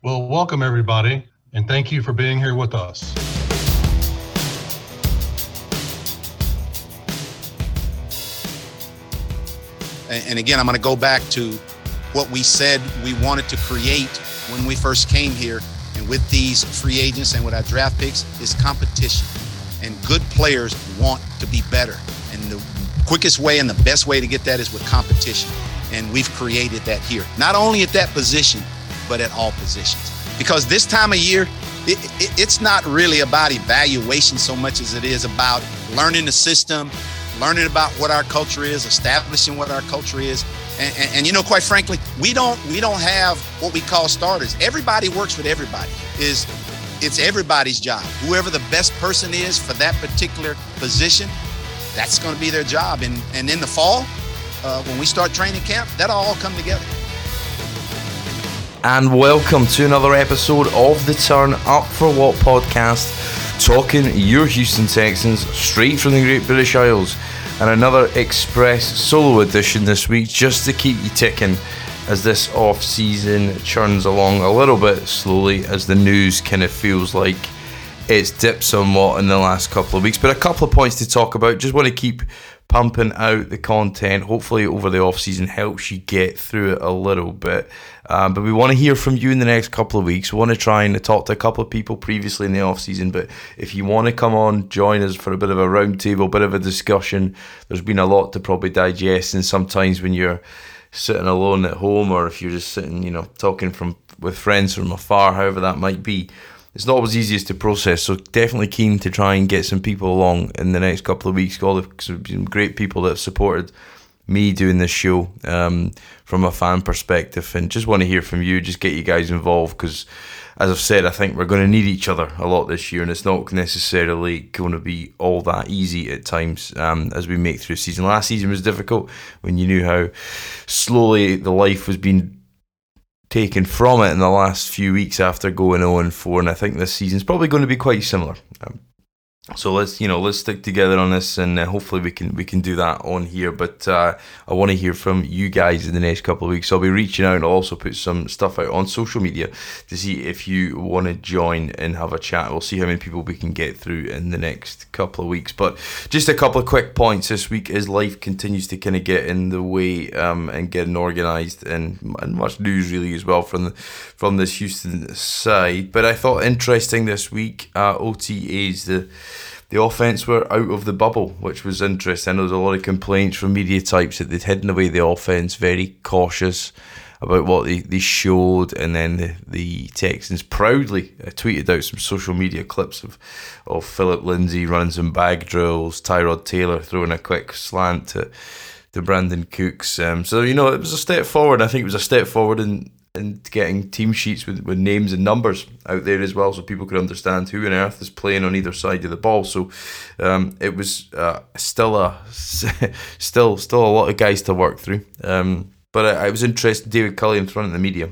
Well, welcome everybody, and thank you for being here with us. And again, I'm going to go back to what we said we wanted to create when we first came here. And with these free agents and with our draft picks, is competition. And good players want to be better. And the quickest way and the best way to get that is with competition. And we've created that here, not only at that position, but at all positions. Because this time of year, it, it, it's not really about evaluation so much as it is about learning the system, learning about what our culture is, establishing what our culture is. And, and, and, you know, quite frankly, we don't we don't have what we call starters. Everybody works with everybody. Is it's everybody's job. Whoever the best person is for that particular position, that's going to be their job. And and in the fall, uh, when we start training camp, that'll all come together. And welcome to another episode of the Turn Up for What podcast, talking your Houston Texans straight from the Great British Isles and another express solo edition this week just to keep you ticking as this off season churns along a little bit slowly as the news kind of feels like it's dipped somewhat in the last couple of weeks. But a couple of points to talk about. Just want to keep pumping out the content. Hopefully, over the off season helps you get through it a little bit. Um, but we want to hear from you in the next couple of weeks. We want to try and talk to a couple of people previously in the off season. But if you want to come on, join us for a bit of a round roundtable, bit of a discussion. There's been a lot to probably digest, and sometimes when you're sitting alone at home, or if you're just sitting, you know, talking from with friends from afar, however that might be it's not always easiest to process. So definitely keen to try and get some people along in the next couple of weeks. All the some great people that have supported me doing this show um, from a fan perspective, and just want to hear from you. Just get you guys involved because, as I've said, I think we're going to need each other a lot this year, and it's not necessarily going to be all that easy at times um, as we make through the season. Last season was difficult when you knew how slowly the life was being taken from it in the last few weeks after going 0 4, and I think this season's probably going to be quite similar. Um, so let's you know let's stick together on this and uh, hopefully we can we can do that on here. But uh, i want to hear from you guys in the next couple of weeks. I'll be reaching out and i'll also put some stuff out on social media to see if you want to join and have a chat. We'll see how many people we can get through in the next couple of weeks. But just a couple of quick points. This week as life continues to kind of get in the way um, and getting organized and, and much news really as well from the, from this houston side. But i thought interesting this week uh, otas the the offense were out of the bubble, which was interesting. There was a lot of complaints from media types that they'd hidden away the offense, very cautious about what they, they showed, and then the, the Texans proudly uh, tweeted out some social media clips of, of Phillip Lindsay running some bag drills, Tyrod Taylor throwing a quick slant to to Brandin Cooks. Um, so you know it was a step forward. I think it was a step forward in and getting team sheets with, with names and numbers out there as well, so people could understand who on earth is playing on either side of the ball. So um, it was uh, still a still still a lot of guys to work through. Um, but I, I was interested. David Culley in front of the media,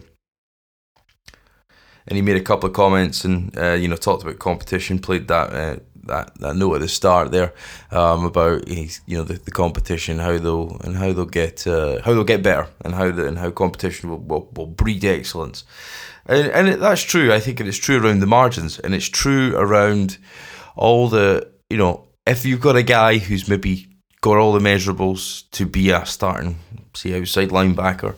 and he made a couple of comments and uh, you know talked about competition, played that uh, that, that note at the start there um, about you know the, the competition, how they'll and how they'll get uh, how they'll get better, and how the, and how competition will, will, will breed excellence, and and it, that's true. I think it's true around the margins, and it's true around all the you know if you've got a guy who's maybe got all the measurables to be a starting say outside linebacker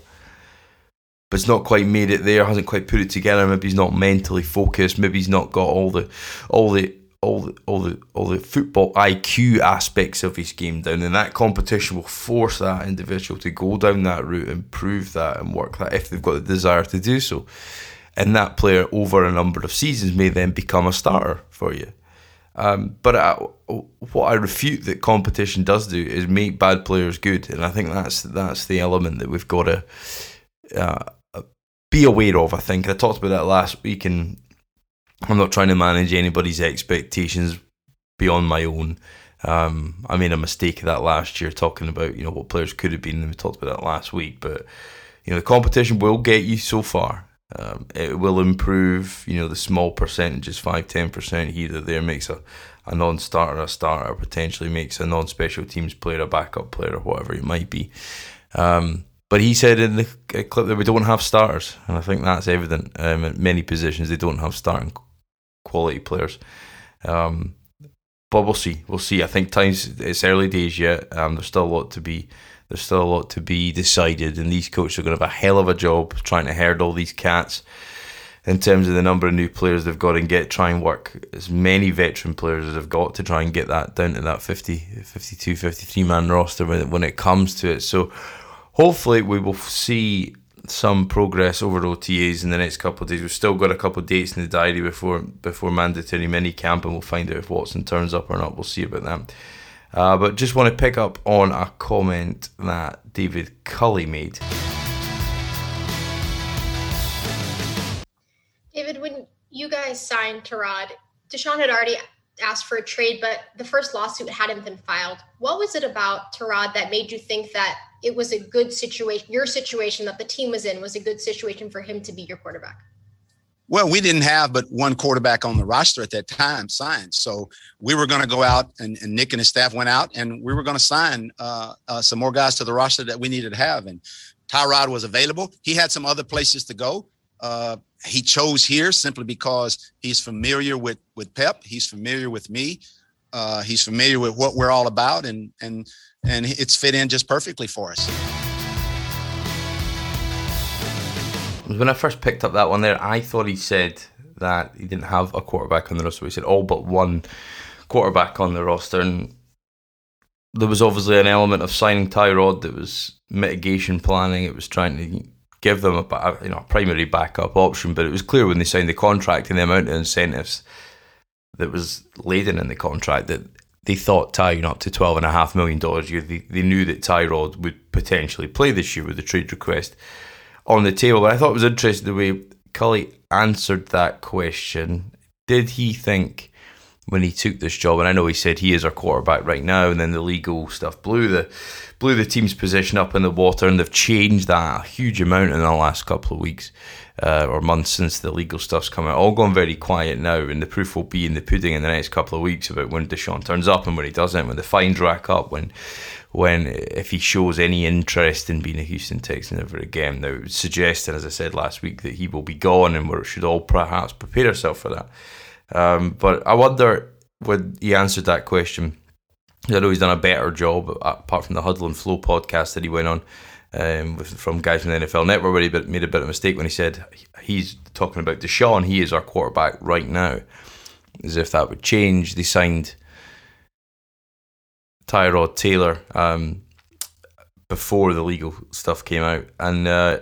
but it's not quite made it there, hasn't quite put it together. Maybe he's not mentally focused. Maybe he's not got all the all the all the all the all the football IQ aspects of his game down, and that competition will force that individual to go down that route, improve that, and work that if they've got the desire to do so. And that player over a number of seasons may then become a starter for you. Um, but I, what I refute that competition does do is make bad players good, and I think that's that's the element that we've got to uh, be aware of. I think I talked about that last week, and I'm not trying to manage anybody's expectations beyond my own. Um, I made a mistake of that last year, talking about you know what players could have been, and we talked about that last week. But you know the competition will get you so far. Um, it will improve. You know the small percentages, five, ten percent here or there makes a, a non-starter a starter, potentially makes a non-special teams player a backup player, or whatever it might be. Um, but he said in the clip that we don't have starters, and I think that's evident. Um, in many positions, they don't have starting quality players. Um, but we'll see. We'll see. I think times it's early days yet. Um, there's still a lot to be. There's still a lot to be decided, and these coaches are going to have a hell of a job trying to herd all these cats in terms of the number of new players they've got and get try and work as many veteran players as they've got to try and get that down to that 50, 52, 53 man roster when, when it comes to it. So hopefully we will see some progress over OTAs in the next couple of days. We've still got a couple of dates in the diary before before mandatory mini camp, and we'll find out if Watson turns up or not. We'll see about that. Uh, but just want to pick up on a comment that David Culley made. David, when you guys signed Tyrod, Deshaun had already asked for a trade, but the first lawsuit hadn't been filed. What was it about Tyrod that made you think that it was a good situation, your situation that the team was in was a good situation for him to be your quarterback? Well, we didn't have but one quarterback on the roster at that time signed. So we were going to go out, and, and, Nick and his staff went out, and we were going to sign uh, uh, some more guys to the roster that we needed to have. And Tyrod was available. He had some other places to go. Uh, he chose here simply because he's familiar with with Pep. He's familiar with me. Uh, he's familiar with what we're all about, and and and it's fit in just perfectly for us. When I first picked up that one there, I thought he said that he didn't have a quarterback on the roster. He said all but one quarterback on the roster, and there was obviously an element of signing Tyrod that was mitigation planning. It was trying to give them a you know a primary backup option, but it was clear when they signed the contract and the amount of incentives that was laden in the contract that they thought tying up to twelve and a half million dollars a year. They, they knew that Tyrod would potentially play this year with the trade request on the table. But I thought it was interesting the way Culley answered that question. Did he think when he took this job, and I know he said he is our quarterback right now, and then the legal stuff blew the blew the team's position up in the water, and they've changed that a huge amount in the last couple of weeks uh, or months since the legal stuff's come out. All gone very quiet now, and the proof will be in the pudding in the next couple of weeks about when Deshaun turns up and when he doesn't, when the fines rack up, when when if he shows any interest in being a Houston Texan ever again. Now, suggesting, as I said last week, that he will be gone, and we should all perhaps prepare ourselves for that. Um, but I wonder when he answered that question. I know he's done a better job apart from the Huddle and Flow podcast that he went on um, with, from guys from the NFL Network, where he made a bit of a mistake when he said he's talking about Deshaun. He is our quarterback right now. As if that would change. They signed Tyrod Taylor um, before the legal stuff came out, and uh,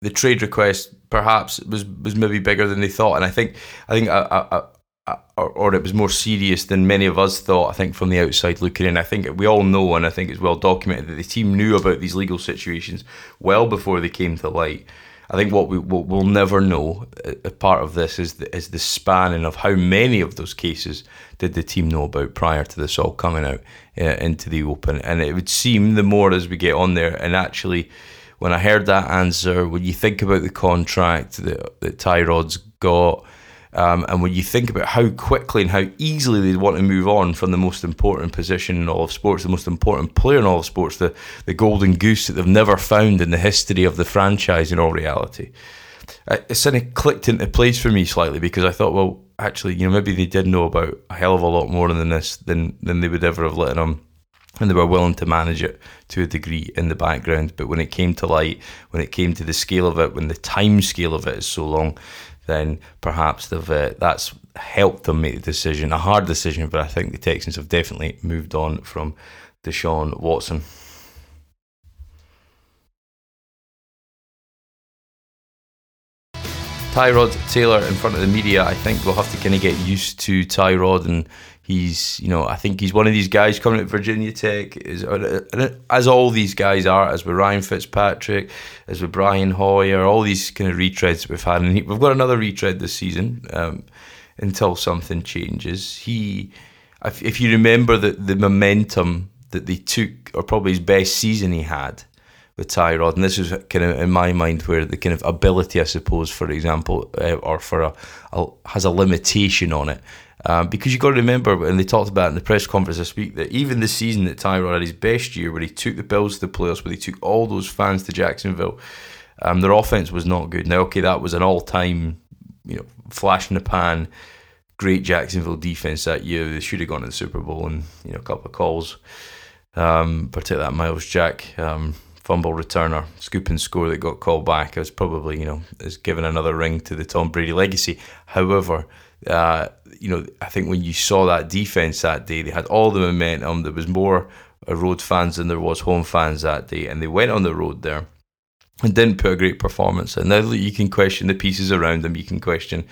the trade request perhaps was was maybe bigger than they thought. And I think I think a, a, or, or, it was more serious than many of us thought. I think from the outside looking in, I think we all know, and I think it's well documented that the team knew about these legal situations well before they came to light. I think what we will we'll never know, a uh, part of this is the, is the spanning of how many of those cases did the team know about prior to this all coming out uh, into the open. And it would seem the more as we get on there, and actually, when I heard that answer, when you think about the contract that, that Tyrod's got um, and when you think about how quickly and how easily they want to move on from the most important position in all of sports, the most important player in all of sports, the, the golden goose that they've never found in the history of the franchise in all reality, uh, it sort of clicked into place for me slightly because I thought, well, actually, you know, maybe they did know about a hell of a lot more than this than, than they would ever have let on and they were willing to manage it to a degree in the background. But when it came to light, when it came to the scale of it, when the time scale of it is so long, then perhaps they've, uh, that's helped them make the decision, a hard decision, but I think the Texans have definitely moved on from Deshaun Watson. Tyrod Taylor in front of the media, I think we'll have to kind of get used to Tyrod and He's, you know, I think he's one of these guys coming at Virginia Tech, is, as all these guys are, as with Ryan Fitzpatrick, as with Brian Hoyer, all these kind of retreads we've had. And we've got another retread this season um, until something changes. He, if, if you remember the, the momentum that they took, or probably his best season he had, with Tyrod, and this is kind of in my mind where the kind of ability, I suppose, for example, uh, or for a, a, has a limitation on it. Um, because you've got to remember, and they talked about in the press conference this week, that even the season that Tyrod had his best year, where he took the Bills to the playoffs, where he took all those fans to Jacksonville, um, their offense was not good. Now, okay, that was an all-time, you know, flash in the pan, great Jacksonville defense that year. They should have gone to the Super Bowl, and you know, a couple of calls, um, particularly that Myles Jack um, fumble returner, scoop and score that got called back. It was probably, you know, is given another ring to the Tom Brady legacy. However, uh, you know, I think when you saw that defense that day, they had all the momentum. There was more road fans than there was home fans that day, and they went on the road there and didn't put a great performance. And now that you can question the pieces around them, you can question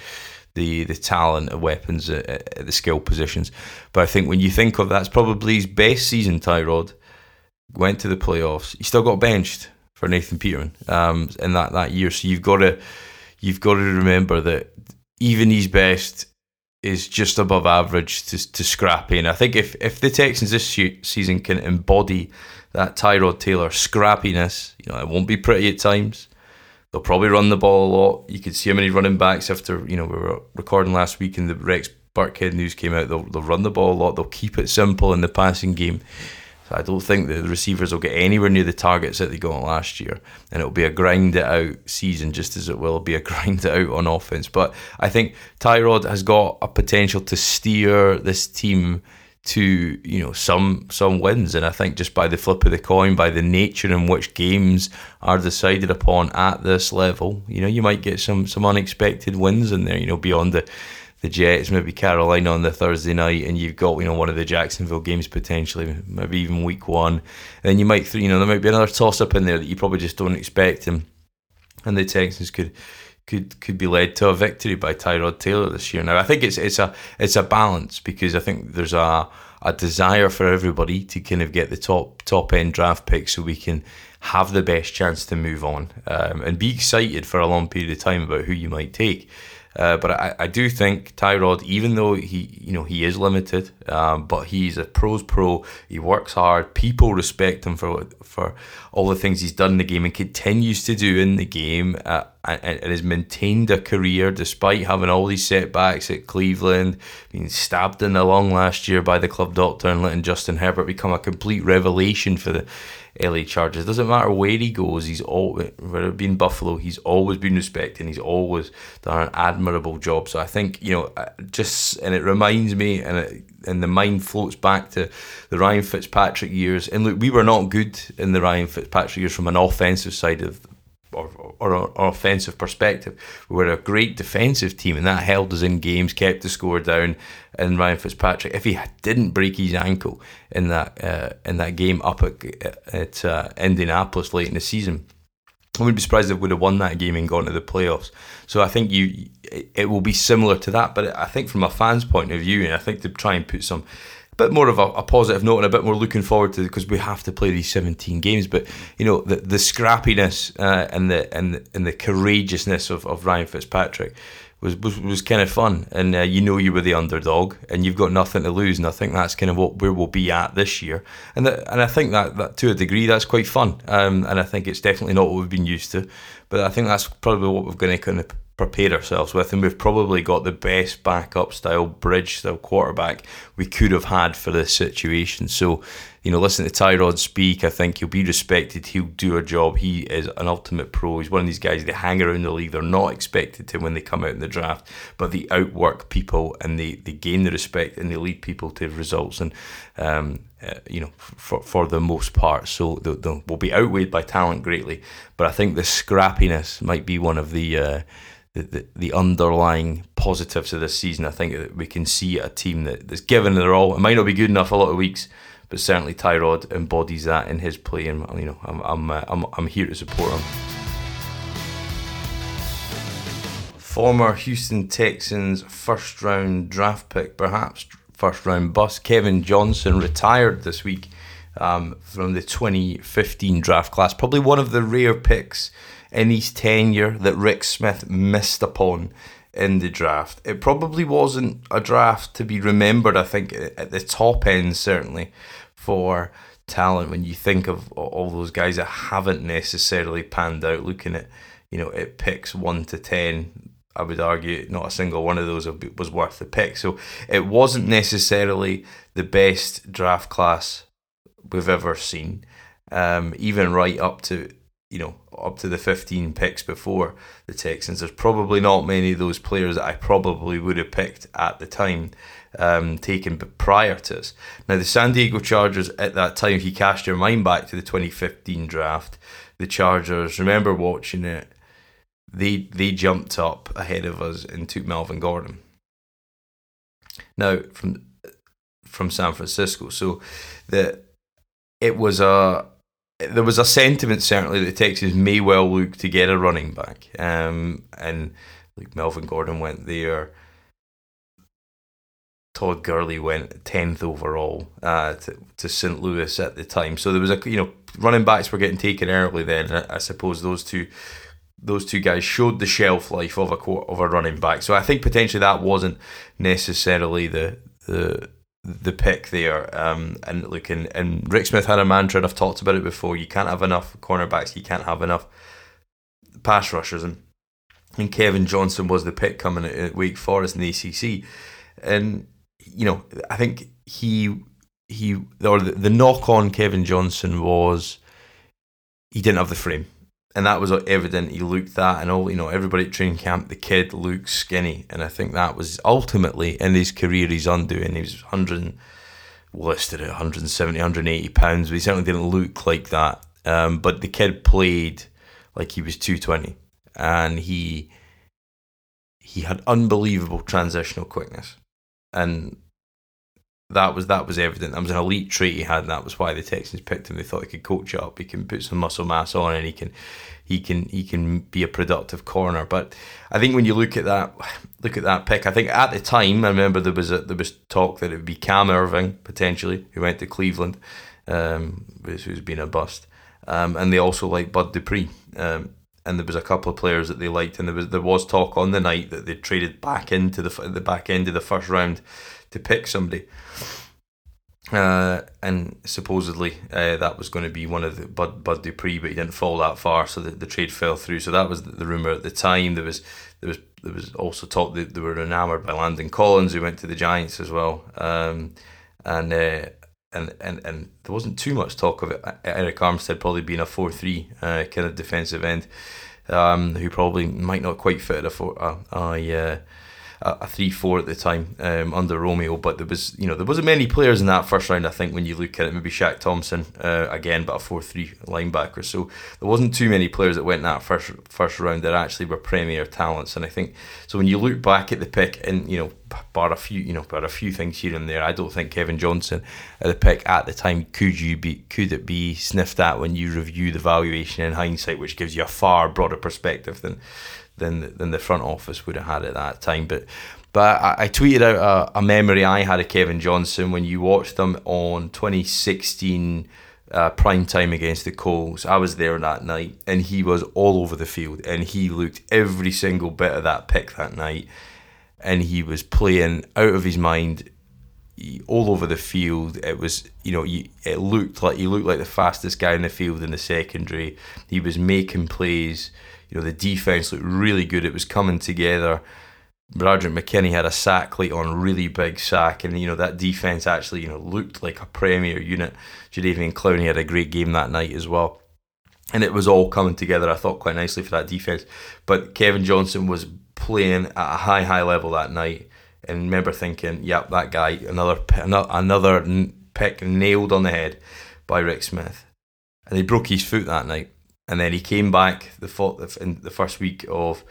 the the talent of weapons at, at, the skill positions. But I think when you think of that, it's probably his best season. Tyrod went to the playoffs. He still got benched for Nathan Peterman um, in that that year. So you've got to you've got to remember that even his best is just above average to, to scrappy. And I think if, if the Texans this season can embody that Tyrod Taylor scrappiness, you know, it won't be pretty at times. They'll probably run the ball a lot. You could see how many running backs after, you know, we were recording last week and the Rex Burkhead news came out. They'll, they'll run the ball a lot. They'll keep it simple in the passing game. I don't think the receivers will get anywhere near the targets that they got last year, and it'll be a grind it out season just as it will be a grind it out on offense. But I think Tyrod has got a potential to steer this team to you know some some wins, and I think just by the flip of the coin, by the nature in which games are decided upon at this level, you know you might get some some unexpected wins in there. You know beyond the the Jets, maybe Carolina on the Thursday night, and you've got you know one of the Jacksonville games potentially, maybe even Week One. And then you might you know there might be another toss up in there that you probably just don't expect, and and the Texans could could could be led to a victory by Tyrod Taylor this year. Now I think it's it's a it's a balance because I think there's a a desire for everybody to kind of get the top top end draft pick so we can have the best chance to move on um, and be excited for a long period of time about who you might take. Uh, but I, I do think Tyrod, even though he you know he is limited, um, but he's a pros pro. He works hard. People respect him for for all the things he's done in the game and continues to do in the game, uh, and, and has maintained a career despite having all these setbacks at Cleveland, being stabbed in the lung last year by the club doctor, and letting Justin Herbert become a complete revelation for the LA Chargers. Doesn't matter where he goes, he's always whether it be in Buffalo, he's always been respected. He's always done an admirable job. So I think you know, uh, just and it reminds me, and it, and the mind floats back to the Ryan Fitzpatrick years. And look, we were not good in the Ryan Fitzpatrick years from an offensive side of or, or, or, offensive perspective. We were a great defensive team, and that held us in games, kept the score down. And Ryan Fitzpatrick, if he didn't break his ankle in that uh, in that game up at, at uh, Indianapolis late in the season, I wouldn't be surprised if we would have won that game and gone to the playoffs. So I think you it will be similar to that. But I think from a fan's point of view, and I think to try and put some bit more of a, a, positive note and a bit more looking forward to because we have to play these 17 games. But you know the the scrappiness uh, and the and and the courageousness of, of Ryan Fitzpatrick was was, was kind of fun. And uh, you know you were the underdog and you've got nothing to lose. And I think that's kind of what where we'll be at this year. And the, and I think that, that to a degree that's quite fun. Um, and I think it's definitely not what we've been used to. But I think that's probably what we're going to kind of prepared ourselves with, and we've probably got the best backup style bridge style quarterback we could have had for this situation. So, you know, listen to Tyrod speak. I think he'll be respected. He'll do a job. He is an ultimate pro. He's one of these guys that hang around the league. They're not expected to when they come out in the draft, but they outwork people and they, they gain the respect and they lead people to results. And um, uh, you know, for for the most part. So they will will be outweighed by talent greatly, but I think the scrappiness might be one of the uh, the, the, underlying positives of this season. I think that we can see a team that, that's given their all. It might not be good enough a lot of weeks, but certainly Tyrod embodies that in his play, and you know I'm I'm uh, I'm, I'm here to support him. Former Houston Texans first round draft pick, perhaps first round bust, Kevin Johnson retired this week um, from the 2015 draft class. Probably one of the rare picks in his tenure that Rick Smith missed upon in the draft. It probably wasn't a draft to be remembered, I think, at the top end, certainly, for talent when you think of all those guys that haven't necessarily panned out. Looking at you know it picks one to ten. I would argue not a single one of those was worth the pick. So it wasn't necessarily the best draft class we've ever seen. Um, even right up to you know up to the 15 picks before the Texans. There's probably not many of those players that I probably would have picked at the time um, taken prior to us. Now, the San Diego Chargers at that time, if you cast your mind back to the 2015 draft, the Chargers, remember watching it, they, they jumped up ahead of us and took Melvin Gordon. Now, from from San Francisco. So the it was a there was a sentiment certainly that Texas may well look to get a running back, um, and like Melvin Gordon went there. Todd Gurley went tenth overall uh, to, to St. Louis at the time, so there was a you know running backs were getting taken early. Then I suppose those two those two guys showed the shelf life of a of a running back. So I think potentially that wasn't necessarily the the the pick there. Um, and look, and, and Rick Smith had a mantra, and I've talked about it before. You can't have enough cornerbacks. You can't have enough pass rushers, and and Kevin Johnson was the pick coming at Wake Forest in the ACC, and you know I think he he or the, the knock on Kevin Johnson was he didn't have the frame and that was evident. He looked that, and all you know, everybody at training camp, the kid looked skinny, and I think that was ultimately in his career his undoing. He was 100, listed at 170, 180 pounds, but he certainly didn't look like that. Um, but the kid played like he was 220, and he he had unbelievable transitional quickness, and that was that was evident. That was an elite trait he had, and that was why the Texans picked him. They thought he could coach up, he can put some muscle mass on, and he can he can he can be a productive corner. But I think when you look at that look at that pick, I think at the time I remember there was a, there was talk that it would be Cam Erving potentially who went to Cleveland, um, who's been a bust, um, and they also like Bud Dupree. Um, and there was a couple of players that they liked, and there was there was talk on the night that they traded back into the the back end of the first round to pick somebody. Uh, and supposedly uh, that was going to be one of the Bud Bud Dupree, but he didn't fall that far, so the, the trade fell through. So that was the, the rumor at the time. There was there was there was also talk that they were enamored by Landon Collins, who went to the Giants as well. Um, and uh, and and and there wasn't too much talk of it. Arik Armstead probably being a four three uh, kind of defensive end, um, who probably might not quite fit a four uh, uh, yeah a three four at the time um, under Romeo, but there was you know there wasn't many players in that first round. I think when you look at it, maybe Shaq Thompson uh, again, but a four three linebacker. So there wasn't too many players that went in that first first round that actually were premier talents. And I think so when you look back at the pick, and you know bar a few you know bar a few things here and there, I don't think Kevin Johnson at the pick at the time could you be could it be sniffed at when you review the valuation in hindsight, which gives you a far broader perspective than than than the front office would have had at that time. But but I, I tweeted out a, a, memory I had of Kevin Johnson when you watched them on 2016 uh, prime time against the Colts. I was there that night, and he was all over the field, and he looked every single bit of that pick that night, and he was playing out of his mind all over the field. It was, you know, you it looked like he looked like the fastest guy in the field in the secondary. He was making plays. You know, the defense looked really good. It was coming together. Broderick McKinney had a sack late on, really big sack, and you know that defense actually you know looked like a premier unit. Jadeveon Clowney had a great game that night as well, and it was all coming together. I thought quite nicely for that defense. But Kevin Johnson was playing at a high high level that night, and remember thinking, "Yep, that guy, another another pick nailed on the head by Rick Smith," and he broke his foot that night and then he came back the in the first week of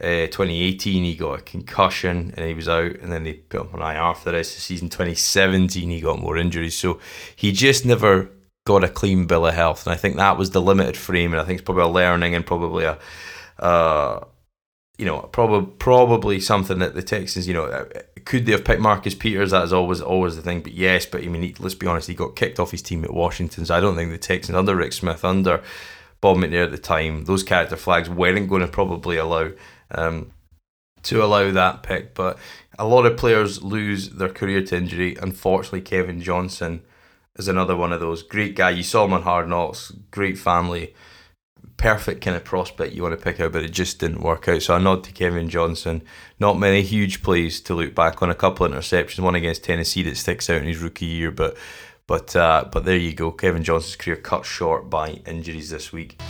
uh, 2018. He got a concussion and he was out, and then they put him on IR for the rest of the season. 2017, he got more injuries, so he just never got a clean bill of health, and I think that was the limited frame, and I think it's probably a learning and probably a. Uh, you know, probably probably something that the Texans, you know, uh, could they have picked Marcus Peters? That is always always the thing. But yes, but I mean, he, let's be honest, he got kicked off his team at Washington. So I don't think the Texans under Rick Smith, under Bob McNair at the time, those character flags weren't going to probably allow um, to allow that pick. But a lot of players lose their career to injury. Unfortunately, Kevin Johnson is another one of those great guy. You saw him on Hard Knocks, great family, perfect kind of prospect you want to pick out, but it just didn't work out. So I nod to Kevin Johnson. Not many huge plays to look back on. A couple of interceptions, one against Tennessee that sticks out in his rookie year, but but uh, but there you go. Kevin Johnson's career cut short by injuries this week.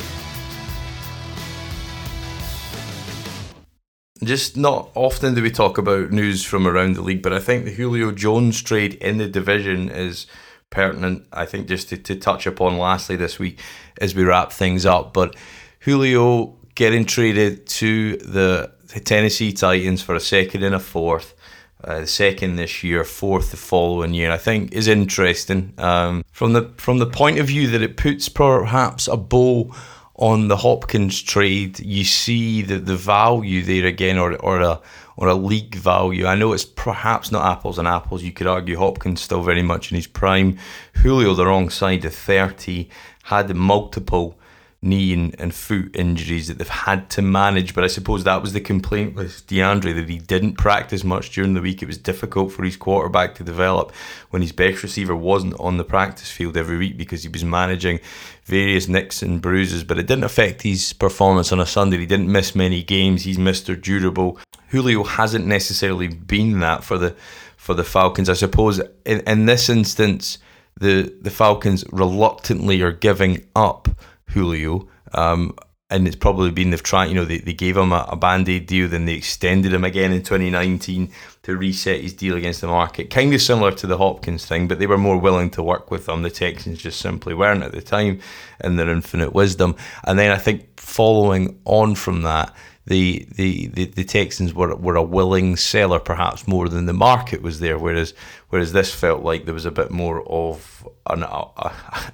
Just not often do we talk about news from around the league, but I think the Julio Jones trade in the division is pertinent. I think just to, to touch upon lastly this week as we wrap things up. But Julio getting traded to the Tennessee Titans for a second and a fourth. Uh, the second this year, fourth the following year. I think is interesting um, from the from the point of view that it puts perhaps a bow on the Hopkins trade. You see the the value there again, or or a or a league value. I know it's perhaps not apples and apples. You could argue Hopkins still very much in his prime. Julio the wrong side of thirty had multiple knee and, and foot injuries that they've had to manage. But I suppose that was the complaint with DeAndre that he didn't practice much during the week. It was difficult for his quarterback to develop when his best receiver wasn't on the practice field every week because he was managing various nicks and bruises. But it didn't affect his performance on a Sunday. He didn't miss many games. He's Mr. Durable. Julio hasn't necessarily been that for the for the Falcons. I suppose in, in this instance, the the Falcons reluctantly are giving up Julio. Um, and it's probably been they've tried, you know, they, they gave him a, a band aid deal, then they extended him again in 2019 to reset his deal against the market. Kind of similar to the Hopkins thing, but they were more willing to work with them. The Texans just simply weren't at the time in their infinite wisdom. And then I think following on from that, the, the, the, the Texans were, were a willing seller, perhaps more than the market was there. Whereas whereas this felt like there was a bit more of an,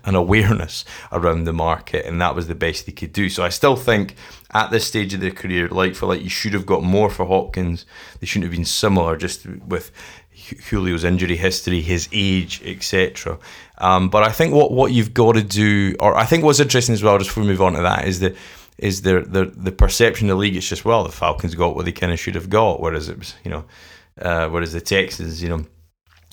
an awareness around the market, and that was the best they could do. So I still think at this stage of their career, like for like, you should have got more for Hopkins. They shouldn't have been similar, just with Julio's injury history, his age, etc. Um, but I think what, what you've got to do, or I think what's interesting as well, just before we move on to that, is that is the the the perception of the league. It's just well, the Falcons got what they kind of should have got, whereas it was you know, uh, whereas the Texans, you know.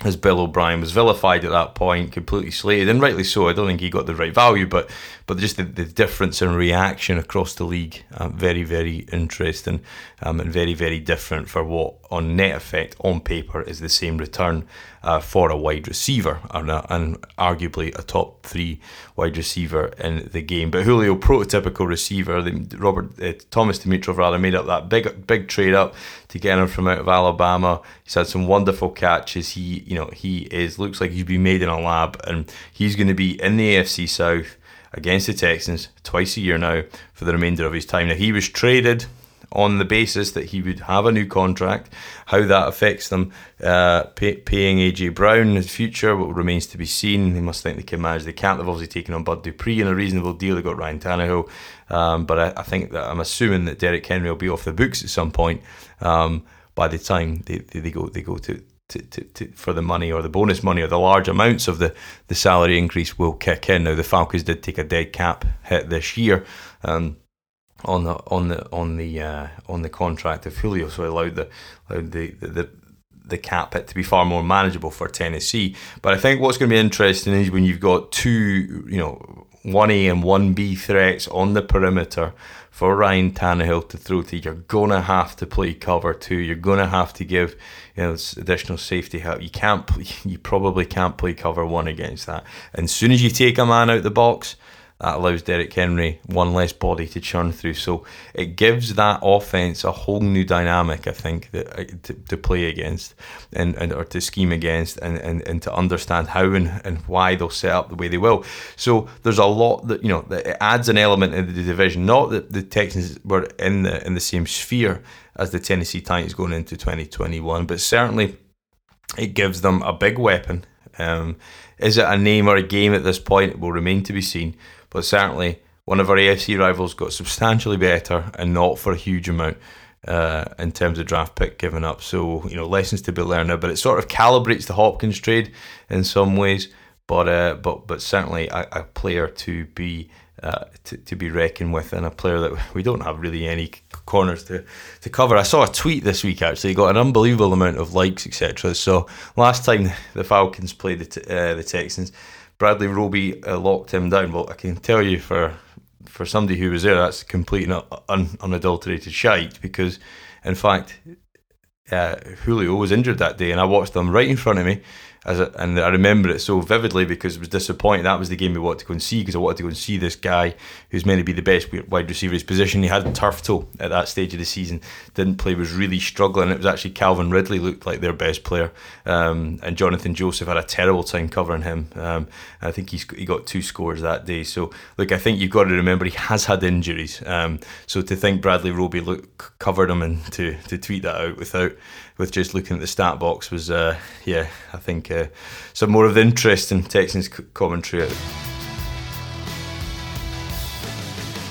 As Bill O'Brien was vilified at that point, completely slated, and rightly so. I don't think he got the right value, but but just the, the difference in reaction across the league, uh, very very interesting, um, and very very different for what on net effect on paper is the same return uh, for a wide receiver and, a, and, arguably a top three wide receiver in the game. But Julio, prototypical receiver, Robert uh, Thomas Dimitroff rather made up that big big trade up to get him from out of Alabama. He's had some wonderful catches. He you know he is looks like he's been made in a lab, and he's going to be in the AFC South against the Texans twice a year now for the remainder of his time. Now he was traded on the basis that he would have a new contract. How that affects them uh, pay, paying AJ Brown in the future what remains to be seen. They must think they can manage. They can't. They've obviously taken on Bud Dupree in a reasonable deal. They got Ryan Tannehill, um, but I, I, think that I'm assuming that Derrick Henry will be off the books at some point um, by the time they, they, they go they go to to, to, to, for the money or the bonus money or the large amounts of the, the salary increase will kick in. Now the Falcons did take a dead cap hit this year, um, on the on the on the uh, on the contract of Julio, so allowed the allowed the, the the cap hit to be far more manageable for Tennessee. But I think what's going to be interesting is when you've got two, you know, one A and one B threats on the perimeter for Ryan Tannehill to throw to. You're gonna have to play cover two. You're gonna have to give you know additional safety help. You can't. You probably can't play cover one against that. And as soon as you take a man out the box that allows Derrick Henry one less body to churn through. So it gives that offense a whole new dynamic, I think, that, uh, to, to play against and, and or to scheme against and, and, and to understand how and, and why they'll set up the way they will. So there's a lot that you know that it adds an element in the division. Not that the Texans were in the in the same sphere as the Tennessee Titans going into 2021, but certainly it gives them a big weapon. Um, is it a name or a game at this point? It will remain to be seen but certainly one of our AFC rivals got substantially better and not for a huge amount uh, in terms of draft pick given up. So, you know, lessons to be learned but it sort of calibrates the Hopkins trade in some ways, but uh, but but certainly a, a player to be uh, to, to be reckoned with and a player that we don't have really any corners to, to cover. I saw a tweet this week actually, he got an unbelievable amount of likes, etc. So last time the Falcons played the, uh, the Texans, Bradley Roby uh, locked him down. Well, I can tell you for for somebody who was there, that's complete and un, unadulterated shite because, in fact, uh, Julio was injured that day, and I watched them right in front of me as a, and I remember it so vividly because it was disappointing. That was the game we wanted to go and see because I wanted to go and see this guy who's meant to be the best wide receiver his position. He had turf toe at that stage of the season, didn't play, was really struggling. It was actually Calvin Ridley looked like their best player, um, and Jonathan Joseph had a terrible time covering him. Um, I think he's he got two scores that day. So look, I think you've got to remember he has had injuries. Um, so to think Bradley Roby look covered him and to to tweet that out without with just looking at the stat box was, uh, yeah, I think uh, Uh, some more of the interest in Texans commentary.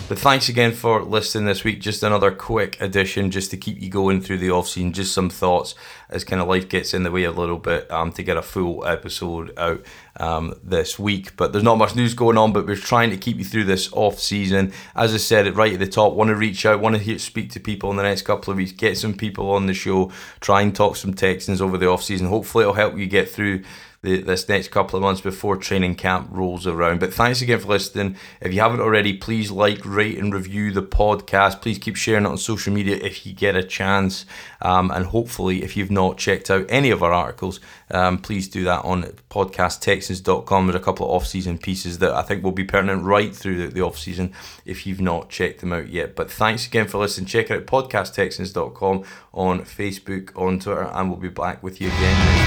But thanks again for listening this week. Just another quick edition just to keep you going through the off season. Just some thoughts as kind of life gets in the way a little bit um, to get a full episode out um, this week. But there's not much news going on, but we're trying to keep you through this off season. As I said, right at the top, want to reach out, want to hear, speak to people in the next couple of weeks, get some people on the show, try and talk some Texans over the off season. Hopefully, it'll help you get through the, this next couple of months before training camp rolls around. But thanks again for listening. If you haven't already, please like, rate, and review the podcast. Please keep sharing it on social media if you get a chance. Um, and hopefully, if you've not checked out any of our articles, um, please do that on podcasttexans.com. There's a couple of off season pieces that I think will be pertinent right through the, the off season if you've not checked them out yet. But thanks again for listening. Check out podcasttexans.com on Facebook, on Twitter, and we'll be back with you again